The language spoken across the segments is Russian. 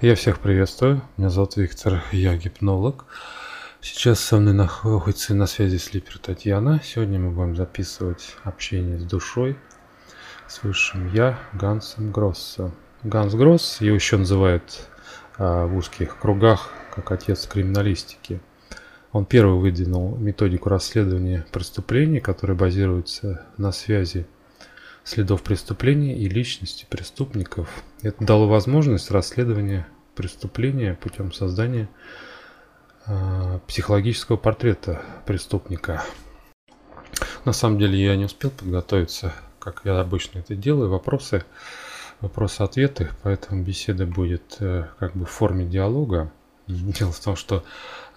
Я всех приветствую. Меня зовут Виктор, я гипнолог. Сейчас со мной находится на связи слипер Татьяна. Сегодня мы будем записывать общение с душой, с высшим Я Гансом Гросса. Ганс Гросс, его еще называют а, в узких кругах как отец криминалистики. Он первый выдвинул методику расследования преступлений, которая базируется на связи следов преступлений и личности преступников. Это дало возможность расследования преступления путем создания э, психологического портрета преступника. На самом деле я не успел подготовиться, как я обычно это делаю, вопросы, вопросы-ответы, поэтому беседа будет э, как бы в форме диалога. Дело в том, что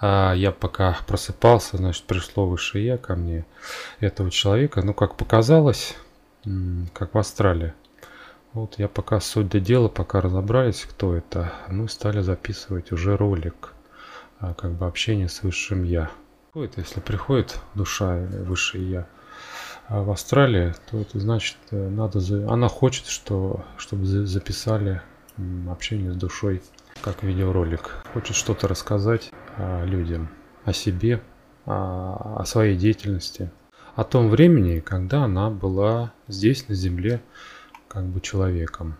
а, я пока просыпался, значит, пришло высшее я ко мне этого человека. Ну, как показалось, как в Австралии. Вот я пока суть до дела, пока разобрались, кто это, мы стали записывать уже ролик, а, как бы общение с высшим я. Если приходит душа высшее я а в Австралии, то это значит, э, надо, она хочет, что, чтобы записали общение с душой как видеоролик. Хочет что-то рассказать людям о себе, о своей деятельности о том времени, когда она была здесь, на Земле, как бы человеком.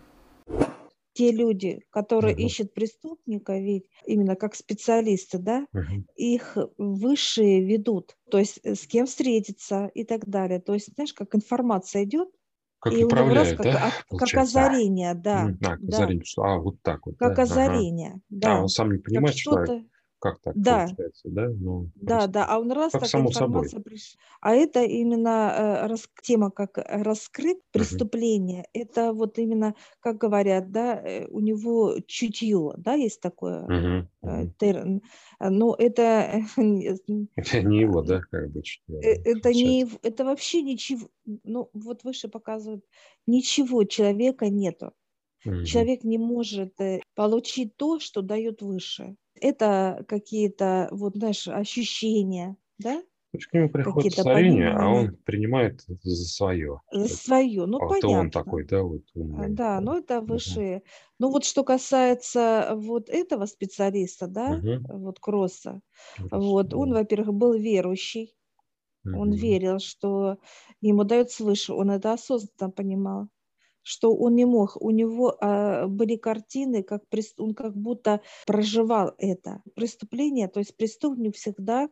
Те люди, которые угу. ищут преступника, ведь именно как специалисты, да, угу. их высшие ведут, то есть э, с кем встретиться и так далее. То есть, знаешь, как информация идет, как и управляет, раз, да? Как, как озарение, да. А, как да. озарение, что, а, вот так вот. Как да? озарение, ага. да. А он сам не понимает, что как так да. получается, да? Ну, да, да, а он раз как такая информация пришла. А это именно э, рас, тема как раскрыть преступление. Uh-huh. Это вот именно, как говорят, да, э, у него чутье, да, есть такое uh-huh. Uh-huh. термин. Но это... Это не его, да, как бы чутье. Это, не, это вообще ничего, ну вот выше показывают, ничего человека нету. Угу. Человек не может получить то, что дает выше это какие-то, вот, знаешь, ощущения, да? То к нему приходит творение, а он принимает за свое. За свое, ну а понятно. он такой, да, вот умный. Да, ну это высшие. Угу. Ну вот что касается вот этого специалиста, да, угу. вот Кросса, Кросс, вот да. он, во-первых, был верующий, угу. он верил, что ему дают свыше, он это осознанно понимал что он не мог, у него а, были картины, как он как будто проживал это преступление, то есть преступник всегда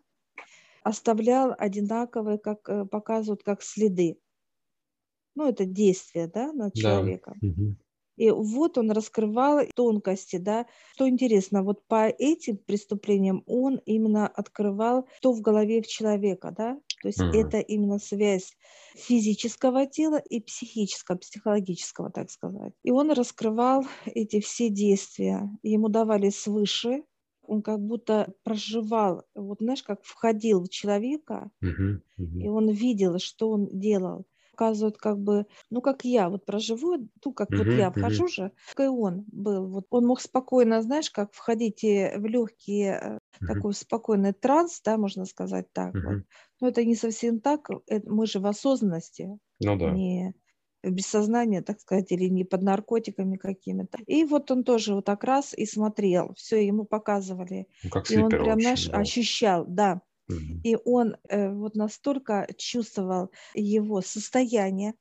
оставлял одинаковые, как э, показывают, как следы. Ну, это действие, да, над да. человеком. Угу. И вот он раскрывал тонкости, да. Что интересно, вот по этим преступлениям он именно открывал, что в голове в человека, да. То есть угу. это именно связь физического тела и психического, психологического, так сказать. И он раскрывал эти все действия. Ему давали свыше, он как будто проживал, вот знаешь, как входил в человека, uh-huh, uh-huh. и он видел, что он делал показывают как бы, ну, как я вот проживу, ну, как uh-huh, вот я вхожу uh-huh. же, как и он был. Вот он мог спокойно, знаешь, как входить в легкие, uh-huh. такой спокойный транс, да, можно сказать так. Uh-huh. Вот. Но это не совсем так, это, мы же в осознанности, ну, да. не без сознания, так сказать, или не под наркотиками какими-то. И вот он тоже вот так раз и смотрел, все ему показывали. Ну, как и он прям, очень, наш, да. ощущал, да. И он э, вот настолько чувствовал его состояние,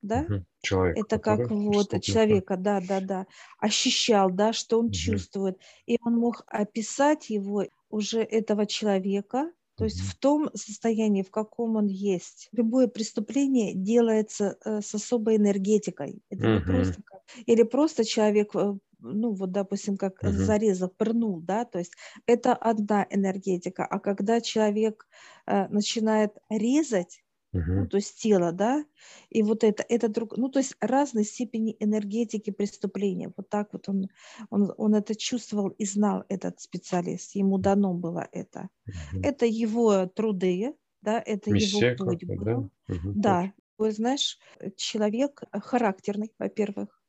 да? Угу. Человек, Это как вот человека, да, да, да, ощущал, да, что он угу. чувствует. И он мог описать его, уже этого человека, то есть в том состоянии, в каком он есть. Любое преступление делается э, с особой энергетикой. Это uh-huh. не просто как... Или просто человек э, ну вот, допустим, как uh-huh. зарезав, пырнул, да, то есть это одна энергетика, а когда человек э, начинает резать, uh-huh. ну, то есть тело, да, и вот это, это друг, ну, то есть разной степени энергетики преступления, вот так вот он, он, он это чувствовал и знал, этот специалист, ему дано было это. Uh-huh. Это его труды, да, это Миссия его путь был. Да, uh-huh, да. Вы знаешь, человек характерный, во-первых,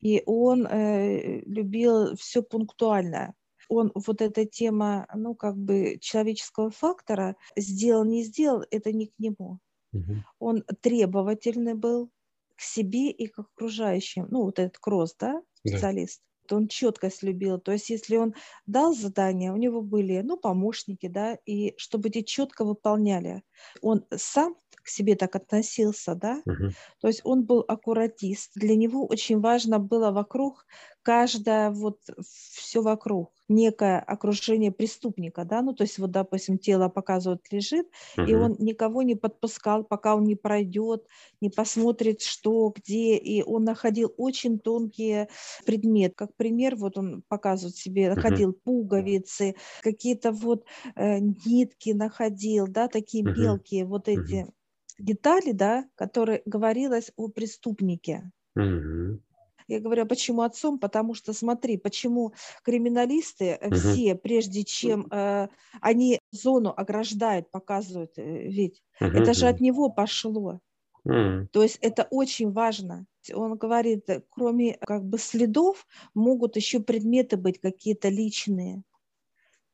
и он э, любил все пунктуально. Он вот эта тема, ну, как бы человеческого фактора, сделал, не сделал, это не к нему. Угу. Он требовательный был к себе и к окружающим. Ну, вот этот кросс, да, специалист. Да. он четкость любил. То есть если он дал задание, у него были, ну, помощники, да, и чтобы эти четко выполняли. Он сам к себе так относился, да, Мгм. то есть он был аккуратист. Для него очень важно было вокруг каждое вот все вокруг, некое окружение преступника, да, ну то есть вот, допустим, тело показывают лежит, и Мгм. он никого не подпускал, пока он не пройдет, не посмотрит, что, где, и он находил очень тонкие предметы. Как пример, вот он показывает себе, находил пуговицы, какие-то вот э, нитки находил, да, такие Мгм. мелкие вот эти детали, да, которые говорилось о преступнике. Мгм. Я говорю, а почему отцом? Потому что, смотри, почему криминалисты Мгм. все, прежде чем э, они зону ограждают, показывают, э, ведь это же от него пошло. М. То есть это очень важно. Он говорит, э, кроме как бы следов, могут еще предметы быть какие-то личные.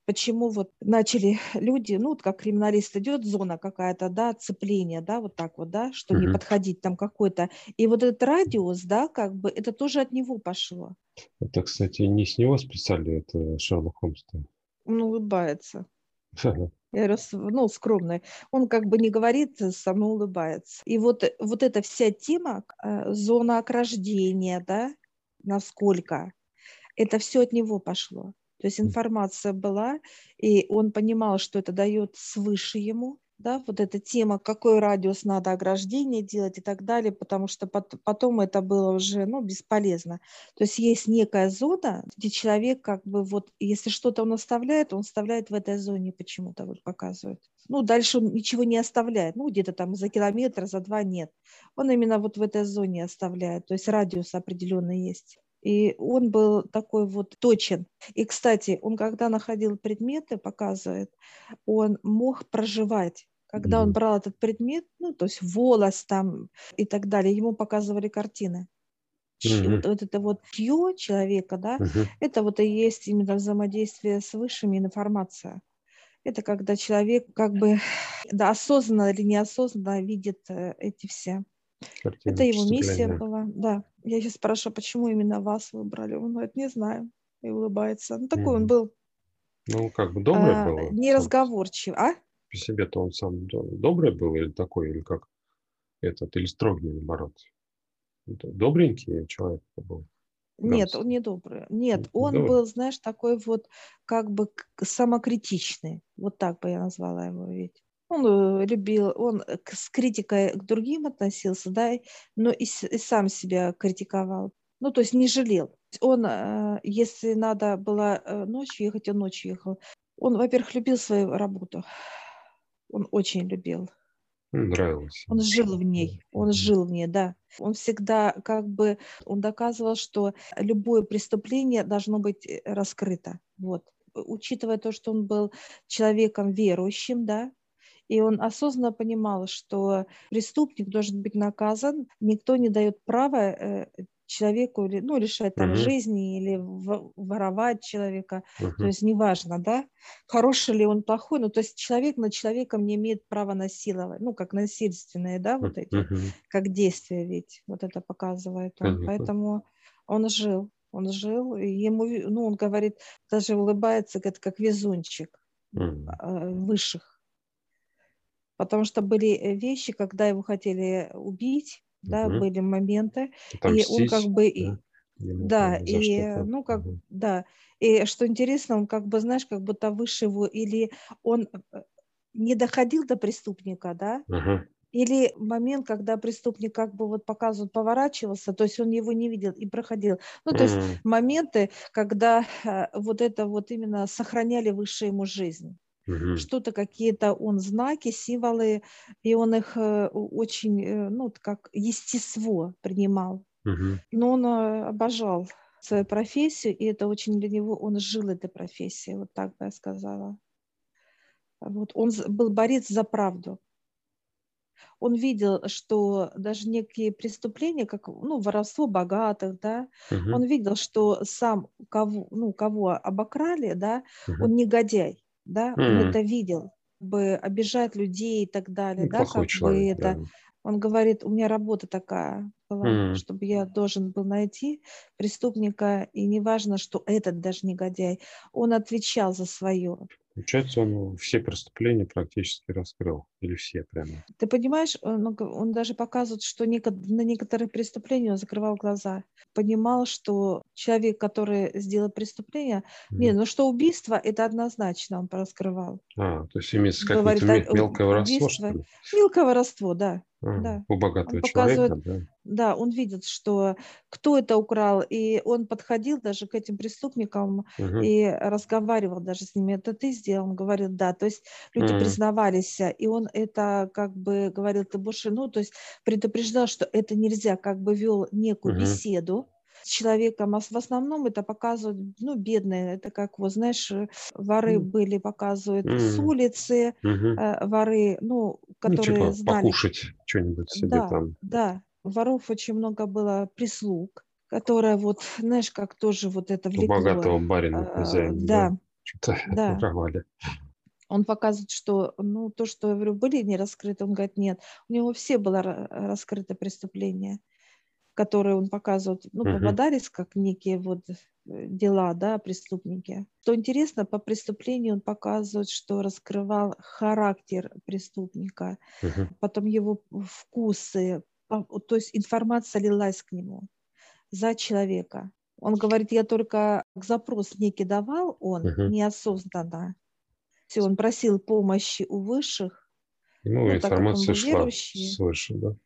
Почему вот начали люди, ну, вот как криминалист идет, зона какая-то, да, цепление, да, вот так вот, да, что не Мгм. подходить там какой-то. И вот этот радиус, да, как бы, это тоже от него пошло. Это, кстати, не с него списали, это Шерлок Холмс-то. Он улыбается. Я говорю, ну, скромный. Он как бы не говорит, э, сам улыбается. И вот, э, вот эта вся тема, э, зона окрождения, да, насколько, это все от него пошло. То есть информация была, и он понимал, что это дает свыше ему, да, вот эта тема, какой радиус надо ограждения делать и так далее, потому что пот- потом это было уже, ну, бесполезно. То есть есть некая зона, где человек как бы вот, если что-то он оставляет, он оставляет в этой зоне почему-то, вот показывает. Ну, дальше он ничего не оставляет, ну, где-то там за километр, за два нет. Он именно вот в этой зоне оставляет, то есть радиус определенный есть. И он был такой вот точен. И, кстати, он когда находил предметы, показывает, он мог проживать. Когда он брал этот предмет, ну, то есть волос там и так далее, ему показывали картины. Мгм. Вот, вот это вот чье человека, да, Мгм. это вот и есть именно взаимодействие с высшими информация. Это когда человек как бы да, осознанно или неосознанно видит э, эти все Картина это его миссия была, да. Я сейчас спрашиваю, почему именно вас выбрали? Он говорит, не знаю, и улыбается. Ну, такой он Мгм. был Ну, как бы добрый а, был. сам неразговорчивый. А? По себе-то он сам до- добрый был или такой, или как этот, или строгий, наоборот. Добренький человек был. Нет, он не добрый. Нет, он добрый. был, знаешь, такой вот как бы самокритичный. Вот так бы я назвала его ведь. Он э, любил, он э, с критикой к другим относился, да, но и, и сам себя критиковал. Ну, то есть не жалел. Он, э, если надо было ночью ехать, он ночью ехал. Он, во-первых, любил свою работу. Он очень любил. Нравилось. Он жил в ней, он жил в ней, да. Он всегда как бы, он доказывал, что любое преступление должно быть раскрыто. Вот. Учитывая то, что он был человеком верующим, да, и он осознанно понимал, что преступник должен быть наказан, никто не дает права э, человеку ли- ну, лишать там Мгм. жизни или воровать человека. То Мгм. есть неважно, да, хороший ли он, плохой, ну, то есть человек над человеком не имеет права насиловать, ну, как насильственные, да, вот эти, Мгм. как действия ведь, вот это показывает он. Поэтому он жил, он жил, и ему, ну, он говорит, даже улыбается, говорит, как везунчик э, высших. Потому что были э, вещи, когда его хотели убить, да, Мгм. были моменты, и он Отомстить, как бы, да, ему да, и, что-то. ну, как, Мгм. да, и что интересно, он как бы, знаешь, как будто выше его, или он э, не доходил до преступника, да, Ага. или момент, когда преступник как бы вот показывают, поворачивался, то есть он его не видел и проходил. Ну, то есть М. моменты, когда э, вот это вот именно сохраняли выше ему жизнь. Мгм. Что-то, какие-то он знаки, символы, и он их э, очень, э, ну, как естество принимал. Мгм. Но он э, обожал свою профессию, и это очень для него, он жил этой профессией, вот так бы я сказала. Вот. Он был борец за правду. Он видел, что даже некие преступления, как ну, воровство богатых, да, Мгм. он видел, что сам кого, ну, кого обокрали, да, Мгм. он негодяй, да, он М. это видел, бы обижать людей и так далее, Ну, да, плохой как бы человек, это, да. Он говорит, у меня работа такая была, mm. чтобы я должен был найти преступника, и неважно, что этот даже негодяй, он отвечал за свое. Получается, он все преступления практически раскрыл. Или все прямо. Ты понимаешь, он, он даже показывает, что на некоторые преступления он закрывал глаза. Понимал, что человек, который сделал преступление, mm-hmm. не, ну что убийство, это однозначно он раскрывал. А, то есть имеется какое-то мелкое воровство, что ли? Мелкое воровство, да. А, да. У богатого он человека, да? Да, он видит, что кто это украл, и он подходил даже к этим преступникам угу. и разговаривал даже с ними. Это ты сделал? Он говорил, да. То есть люди угу. признавались, и он это как бы говорил, ты больше, ну, то есть предупреждал, что это нельзя, как бы вел некую угу. беседу с человеком, а в основном это показывают, ну, бедные, это как, вот, знаешь, воры mm. были, показывают mm. с улицы, mm-hmm. э, воры, ну, которые ну, типа знали... покушать что-нибудь себе да, там. Да, воров очень много было прислуг, которая вот, знаешь, как тоже вот это влекло. У богатого барина а, хозяина, да. да. Что-то да. воровали. Он показывает, что, ну, то, что, я говорю, были не раскрыты, он говорит, нет, у него все было раскрыто преступление, которые он показывает, ну, uh-huh. попадались как некие вот э, дела, да, преступники. Что интересно, по преступлению он показывает, что раскрывал характер преступника, uh-huh. потом его вкусы, то есть информация лилась к нему за человека. Он говорит, я только запрос некий давал, он uh-huh. неосознанно. Все, он просил помощи у высших. Ну, ну информация шла верующий, свыше, да?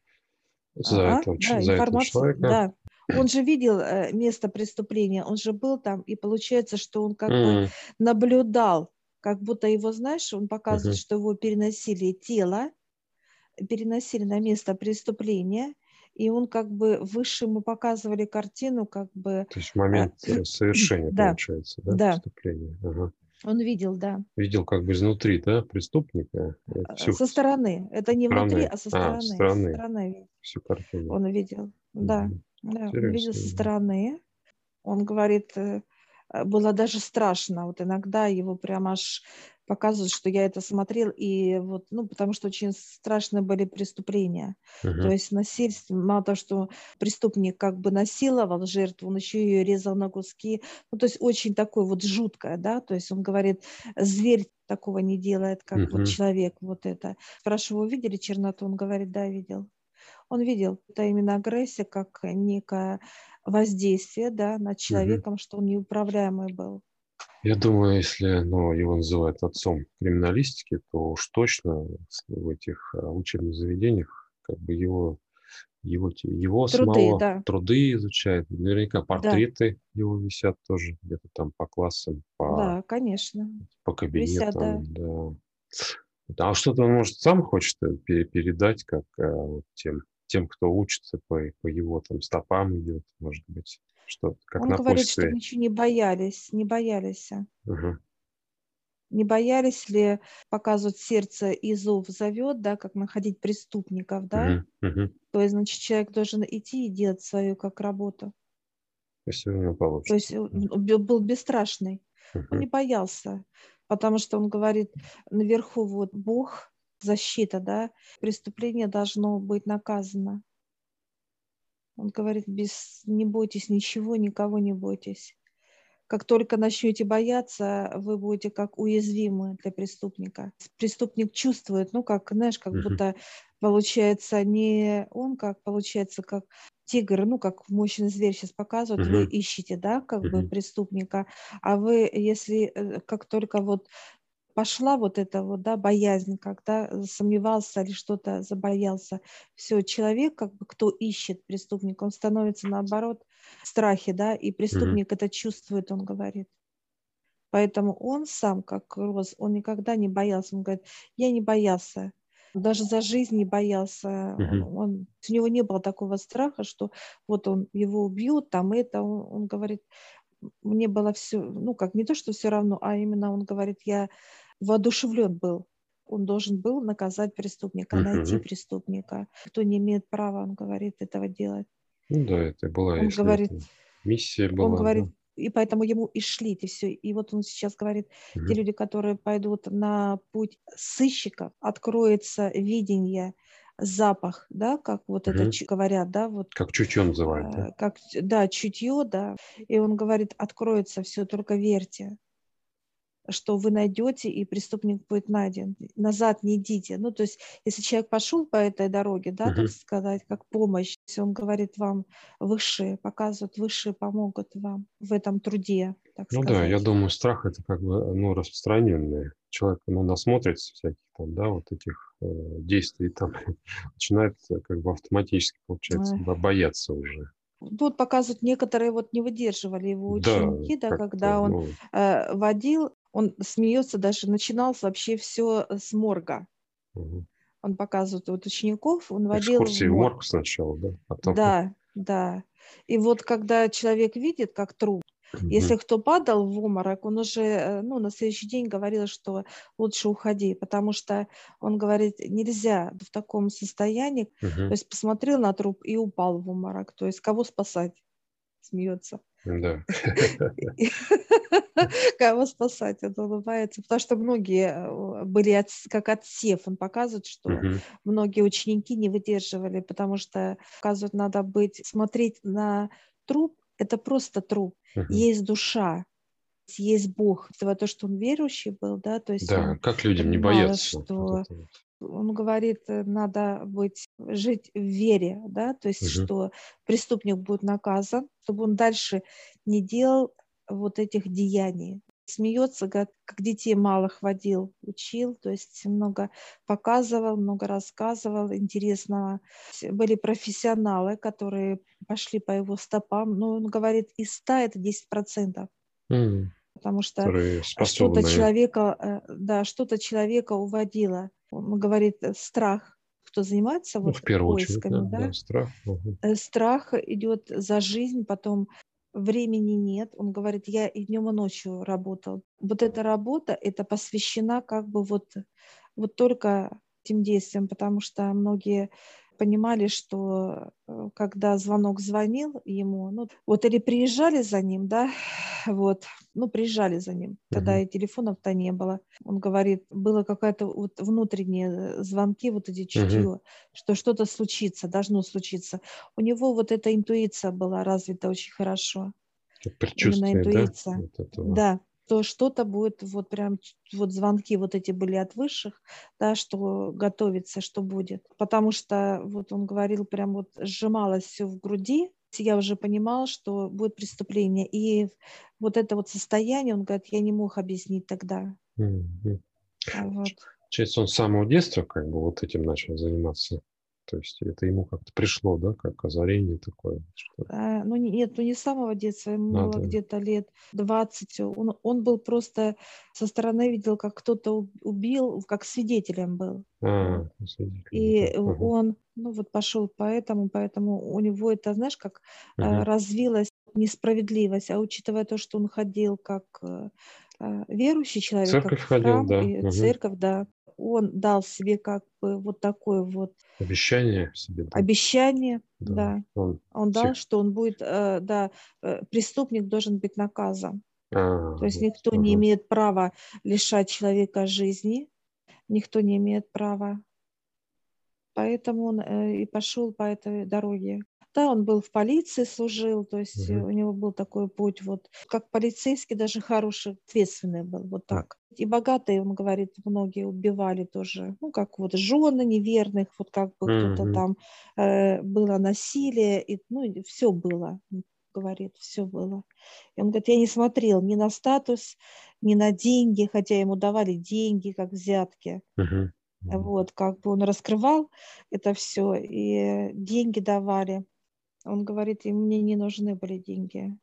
За, ага, этого, да, за этого человека. Да. Он же видел э, место преступления, он же был там, и получается, что он как mm. бы наблюдал, как будто его, знаешь, он показывает, uh-huh. что его переносили тело, переносили на место преступления, и он как бы выше ему показывали картину, как бы... То есть момент а, совершения, да, получается, да, да. преступления. Ага. Он видел, да. Видел как бы изнутри, да, преступника? А, Всю... Со стороны. Это не стороны. внутри, а со стороны. А, со стороны. Со стороны. Всю картину. Он видел, да. да. Он видел со стороны. Он говорит, э, было даже страшно. Вот иногда его прям аж показывают, что я это смотрел, и вот, ну, потому что очень страшные были преступления. Uh-huh. То есть насильство, мало того, что преступник как бы насиловал жертву, он еще ее резал на куски. Ну, то есть очень такое вот жуткое, да, то есть он говорит, зверь такого не делает, как uh-huh. вот человек, вот это. Спрашиваю, видели черноту? Он говорит, да, видел. Он видел, это именно агрессия как некое воздействие да, над человеком, uh-huh. что он неуправляемый был. Я думаю, если ну, его называют отцом криминалистики, то уж точно в этих а, учебных заведениях как бы его, его, его труды, самого да. труды изучают. Наверняка портреты да. его висят тоже где-то там по классам, по, да, конечно. по кабинетам. Висят, да. Да. А что-то он, может, сам хочет э, передать, как а, тем, тем, кто учится по, по его там стопам идет, может быть. Что, как Он говорит, что ничего не боялись, не боялись. Угу. Не боялись ли показывать сердце и зов зовет, да, как находить преступников, да? Угу, угу. То есть, значит, человек должен идти и делать свою как работу. Если у него получится. То есть он был бесстрашный. Угу. Он не боялся, потому что он говорит, наверху вот Бог, защита, да, преступление должно быть наказано. Он говорит, без, не бойтесь ничего, никого не бойтесь. Как только начнете бояться, вы будете как уязвимы для преступника. Преступник чувствует, ну как, знаешь, как будто получается не он, как получается, как тигр, ну как мощный зверь сейчас показывают, uh-huh. вы ищете, да, как uh-huh. бы преступника, а вы, если э, как только вот пошла вот эта вот, да, боязнь, когда сомневался или что-то забоялся. Все, человек, как бы, кто ищет преступника, он становится наоборот в страхе, да, и преступник mm-hmm. это чувствует, он говорит. Поэтому он сам, как Роз, он никогда не боялся. Он говорит, я не боялся, даже за жизнь не боялся. Mm-hmm. Он, он, у него не было такого страха, что вот он его убьют, там это. Он, он говорит, мне было все, ну как не то, что все равно, а именно он говорит, я воодушевлен был. Он должен был наказать преступника, uh-huh. найти преступника. Кто не имеет права, он говорит, этого делать. Ну да, это была он говорит, миссия была. Он говорит, да. и поэтому ему и шли, и все. И вот он сейчас говорит, uh-huh. те люди, которые пойдут на путь сыщиков, откроется видение запах, да, как вот Мгм. это говорят, да, вот Как чутье называют, да? э, как, да, чутье, да. И он говорит, откроется все, только верьте что вы найдете, и преступник будет найден. Назад не идите. Ну, то есть, если человек пошел по этой дороге, да, так Мгм. сказать, как помощь, если он говорит вам высшие, показывают высшие, помогут вам в этом труде, так Ну да, я сказать. думаю, страх это как бы, ну, распространенный. Человек, ну, насмотрится всяких там, да, вот этих э, действий там, начинает э, как бы автоматически, получается, Ой. бо- бояться уже. Тут показывают, некоторые вот не выдерживали его Да, ученики, да, как-то, когда он ну, э, водил, он смеется даже, начинал вообще все с морга. мгм. Он показывает вот учеников, он водил экскурсии в морг. морг сначала, да? Потом, Да, да. И вот когда человек видит, как труп, Мгм. если кто падал в обморок, он уже э, ну, на следующий день говорил, что лучше уходи, потому что он говорит, нельзя в таком состоянии, то Мгм. есть посмотрел на труп и упал в обморок, то есть кого спасать? Смеется. Да. Кого спасать? Он улыбается. Потому что многие э, были от- как отсев. Он показывает, что Мгм. многие ученики не выдерживали, потому что, показывает, надо быть, смотреть на труп, это просто труп. Мгм. Есть душа, есть Бог. Это то, что он верующий был, да, то есть Да, он как людям не бояться? вот что это вот. Он говорит, э, надо быть, жить в вере, да, то есть Мгм. что преступник будет наказан, чтобы он дальше не делал вот этих деяний. Смеется, говорит, как детей малых водил, учил, то есть много показывал, много рассказывал интересного. Были профессионалы, которые пошли по его стопам, но он говорит, из 100 это 10%, М, потому что что-то человека, э, да, что-то человека уводило. Он говорит, э, страх, кто занимается Ну, вот в первую очередь, да, поисками, да, да, страх. Э, страх идет за жизнь, потом времени нет. Он говорит, я и днем, и ночью работал. Вот эта работа, это посвящена как бы вот, вот только этим действиям, потому что многие понимали, что э, когда звонок звонил ему, ну, вот или приезжали за ним, да, вот, ну, приезжали за ним, тогда Мгм. и телефонов-то не было. Он говорит, было какая-то вот внутренние э, звонки, вот эти чутье, что что-то случится, должно случиться. У него вот эта интуиция была развита очень хорошо. Как Именно предчувствие, да? интуиция. Вот этого. Да, то что-то будет, вот прям вот звонки вот эти были от высших, да, что готовится, что будет. Потому что вот он говорил, прям вот сжималось все в груди, я уже понимал, что будет преступление. И вот это вот состояние, он говорит, я не мог объяснить тогда. А Вот. Получается, он с самого детства как бы вот этим начал заниматься. То есть это ему как-то пришло, да, как озарение такое. Что... А, ну не- нет, ну не с самого детства, ему было Надо. где-то лет 20. Он, он был просто со стороны видел, как кто-то убил, как свидетелем был. А, Вот. свидетель, И ага, ага, он, ну вот пошел поэтому, поэтому у него это, знаешь, как мгм. развилась несправедливость, а учитывая то, что он ходил как э, э, верующий человек, как Церковь ходил, храм да. и мгм. церковь, да, он дал себе как бы вот такое вот Обещание себе дал. обещание, Да. да, Он он дал, всех- что он будет, э, да, э, преступник должен быть наказан. А, То есть никто не ага. имеет права лишать человека жизни, никто не имеет права. Поэтому он э, и пошел по этой дороге. Да, он был в полиции, служил, то есть Мгм. у него был такой путь, вот как полицейский, даже хороший, ответственный был, вот так. И богатые, он говорит, многие убивали тоже, ну, как вот жены неверных, вот как бы кто-то Мгм. там э, было насилие, и, ну, все было, говорит, все было. И он говорит, я не смотрел ни на статус, ни на деньги, хотя ему давали деньги, как взятки. Мгм. Вот, как бы он раскрывал это все, и деньги давали. Он говорит, и мне не нужны были деньги,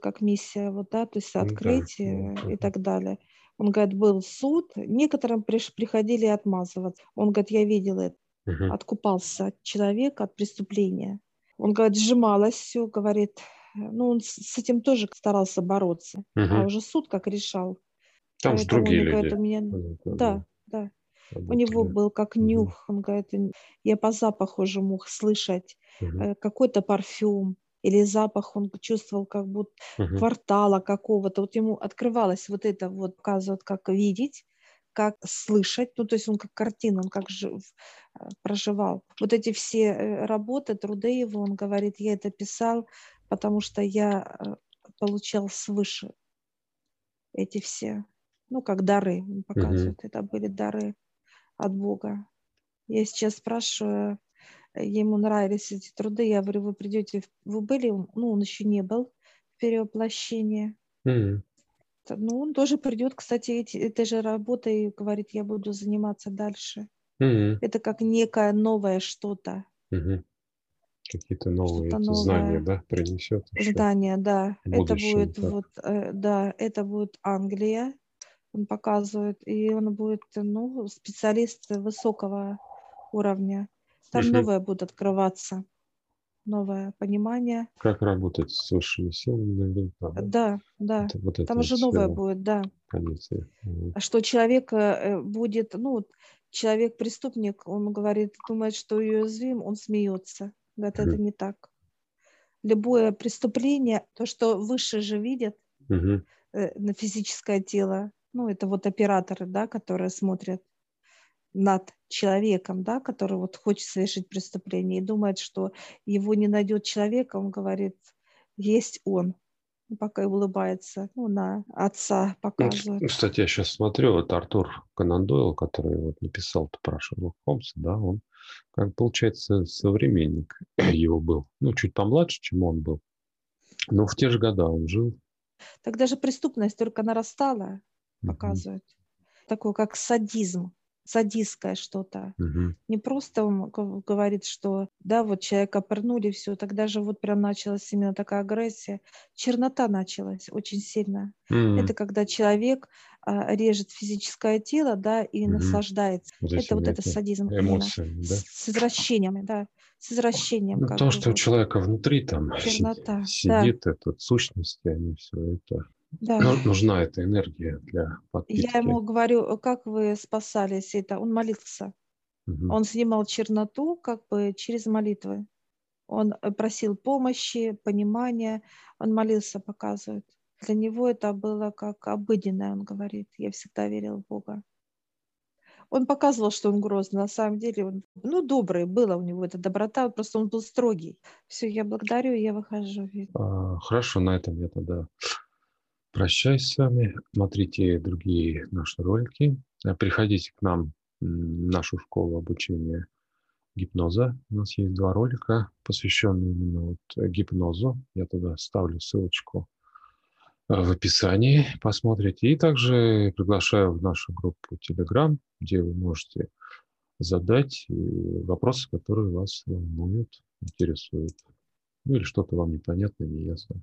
как миссия, вот, да, то есть Ну да, открыть да, э, и так далее. Он говорит, был суд, некоторым приш- приходили отмазываться. Он говорит, я видел это, Мгм. откупался от человека, от преступления. Он говорит, сжималось все, говорит, ну, он с этим тоже старался бороться, а Мгм. уже суд как решал. Там же другие он говорит, люди. у меня, понятно, да, да. Да, У него работали. был как нюх, он говорит, я по запаху уже мог слышать э, какой-то парфюм или запах, он чувствовал как будто Мгм. квартала какого-то. Вот ему открывалось вот это вот, показывают, как видеть, как слышать, ну, то есть он как картина, он как жив, э, проживал. Вот эти все э, работы, труды его, он говорит, я это писал, потому что я получал свыше эти все, ну, как дары, он показывает, mm-hmm. это были дары от Бога. Я сейчас спрашиваю, ему нравились эти труды, я говорю, вы придете, вы были, ну, он еще не был в перевоплощении. Mm-hmm. Ну, он тоже придет, кстати, эти, этой же работой и говорит, я буду заниматься дальше. Mm-hmm. Это как некое новое что-то. Mm-hmm. Какие-то новые что знания, да, принесет. Знания, да. Это будет так. вот, э, да, это будет Англия, он показывает, и он будет, ну, специалист высокого уровня. Там mm-hmm. новое будет открываться новое понимание. Как работать с высшими силами. Да, да. да. Это, вот Там же новое будет, да. Понятие. Что человек э, будет, ну, человек-преступник, он говорит, думает, что уязвим, он смеется. Говорит, угу. это не так. Любое преступление, то, что выше же видят угу. на физическое тело, ну, это вот операторы, да, которые смотрят над человеком, да, который вот хочет совершить преступление и думает, что его не найдет человека, он говорит, есть он, пока и улыбается, ну, на отца показывает. Ну, кстати, я сейчас смотрю, вот Артур Конан Дойл, который вот написал про Шерлока Холмса, да, он, как получается, современник его был, ну, чуть помладше, чем он был, но в те же года он жил. Тогда же преступность только нарастала, показывает. Uh-huh. Такой, как садизм садистское что-то. Угу. Не просто он говорит, что да, вот человека пырнули, все, тогда же вот прям началась именно такая агрессия. Чернота началась очень сильно. Угу. Это когда человек а, режет физическое тело, да, и угу. наслаждается. Вот это вот это садизм. Эмоции, да? С, с извращением, да. С извращением. Ну, то, что у человека внутри там Чернота, сидит, да. эта сущность, они все это да. нужна эта энергия для подпитки. Я ему говорю, как вы спасались это? Он молился. Угу. Он снимал черноту как бы через молитвы. Он э, просил помощи, понимания. Он молился, показывает. Для него это было как обыденное, он говорит. Я всегда верил в Бога. Он показывал, что он грозный. На самом деле, он, ну, добрый, была у него эта доброта, просто он был строгий. Все, я благодарю, я выхожу. А, хорошо, на этом я тогда прощаюсь с вами. Смотрите другие наши ролики. Э, приходите к нам в нашу школу обучения гипноза. У нас есть два ролика, посвященные именно вот гипнозу. Я туда ставлю ссылочку э, в описании. Посмотрите. И также приглашаю в нашу группу Telegram, где вы можете задать э, вопросы, которые вас волнуют, интересуют. Ну или что-то вам непонятно, неясно.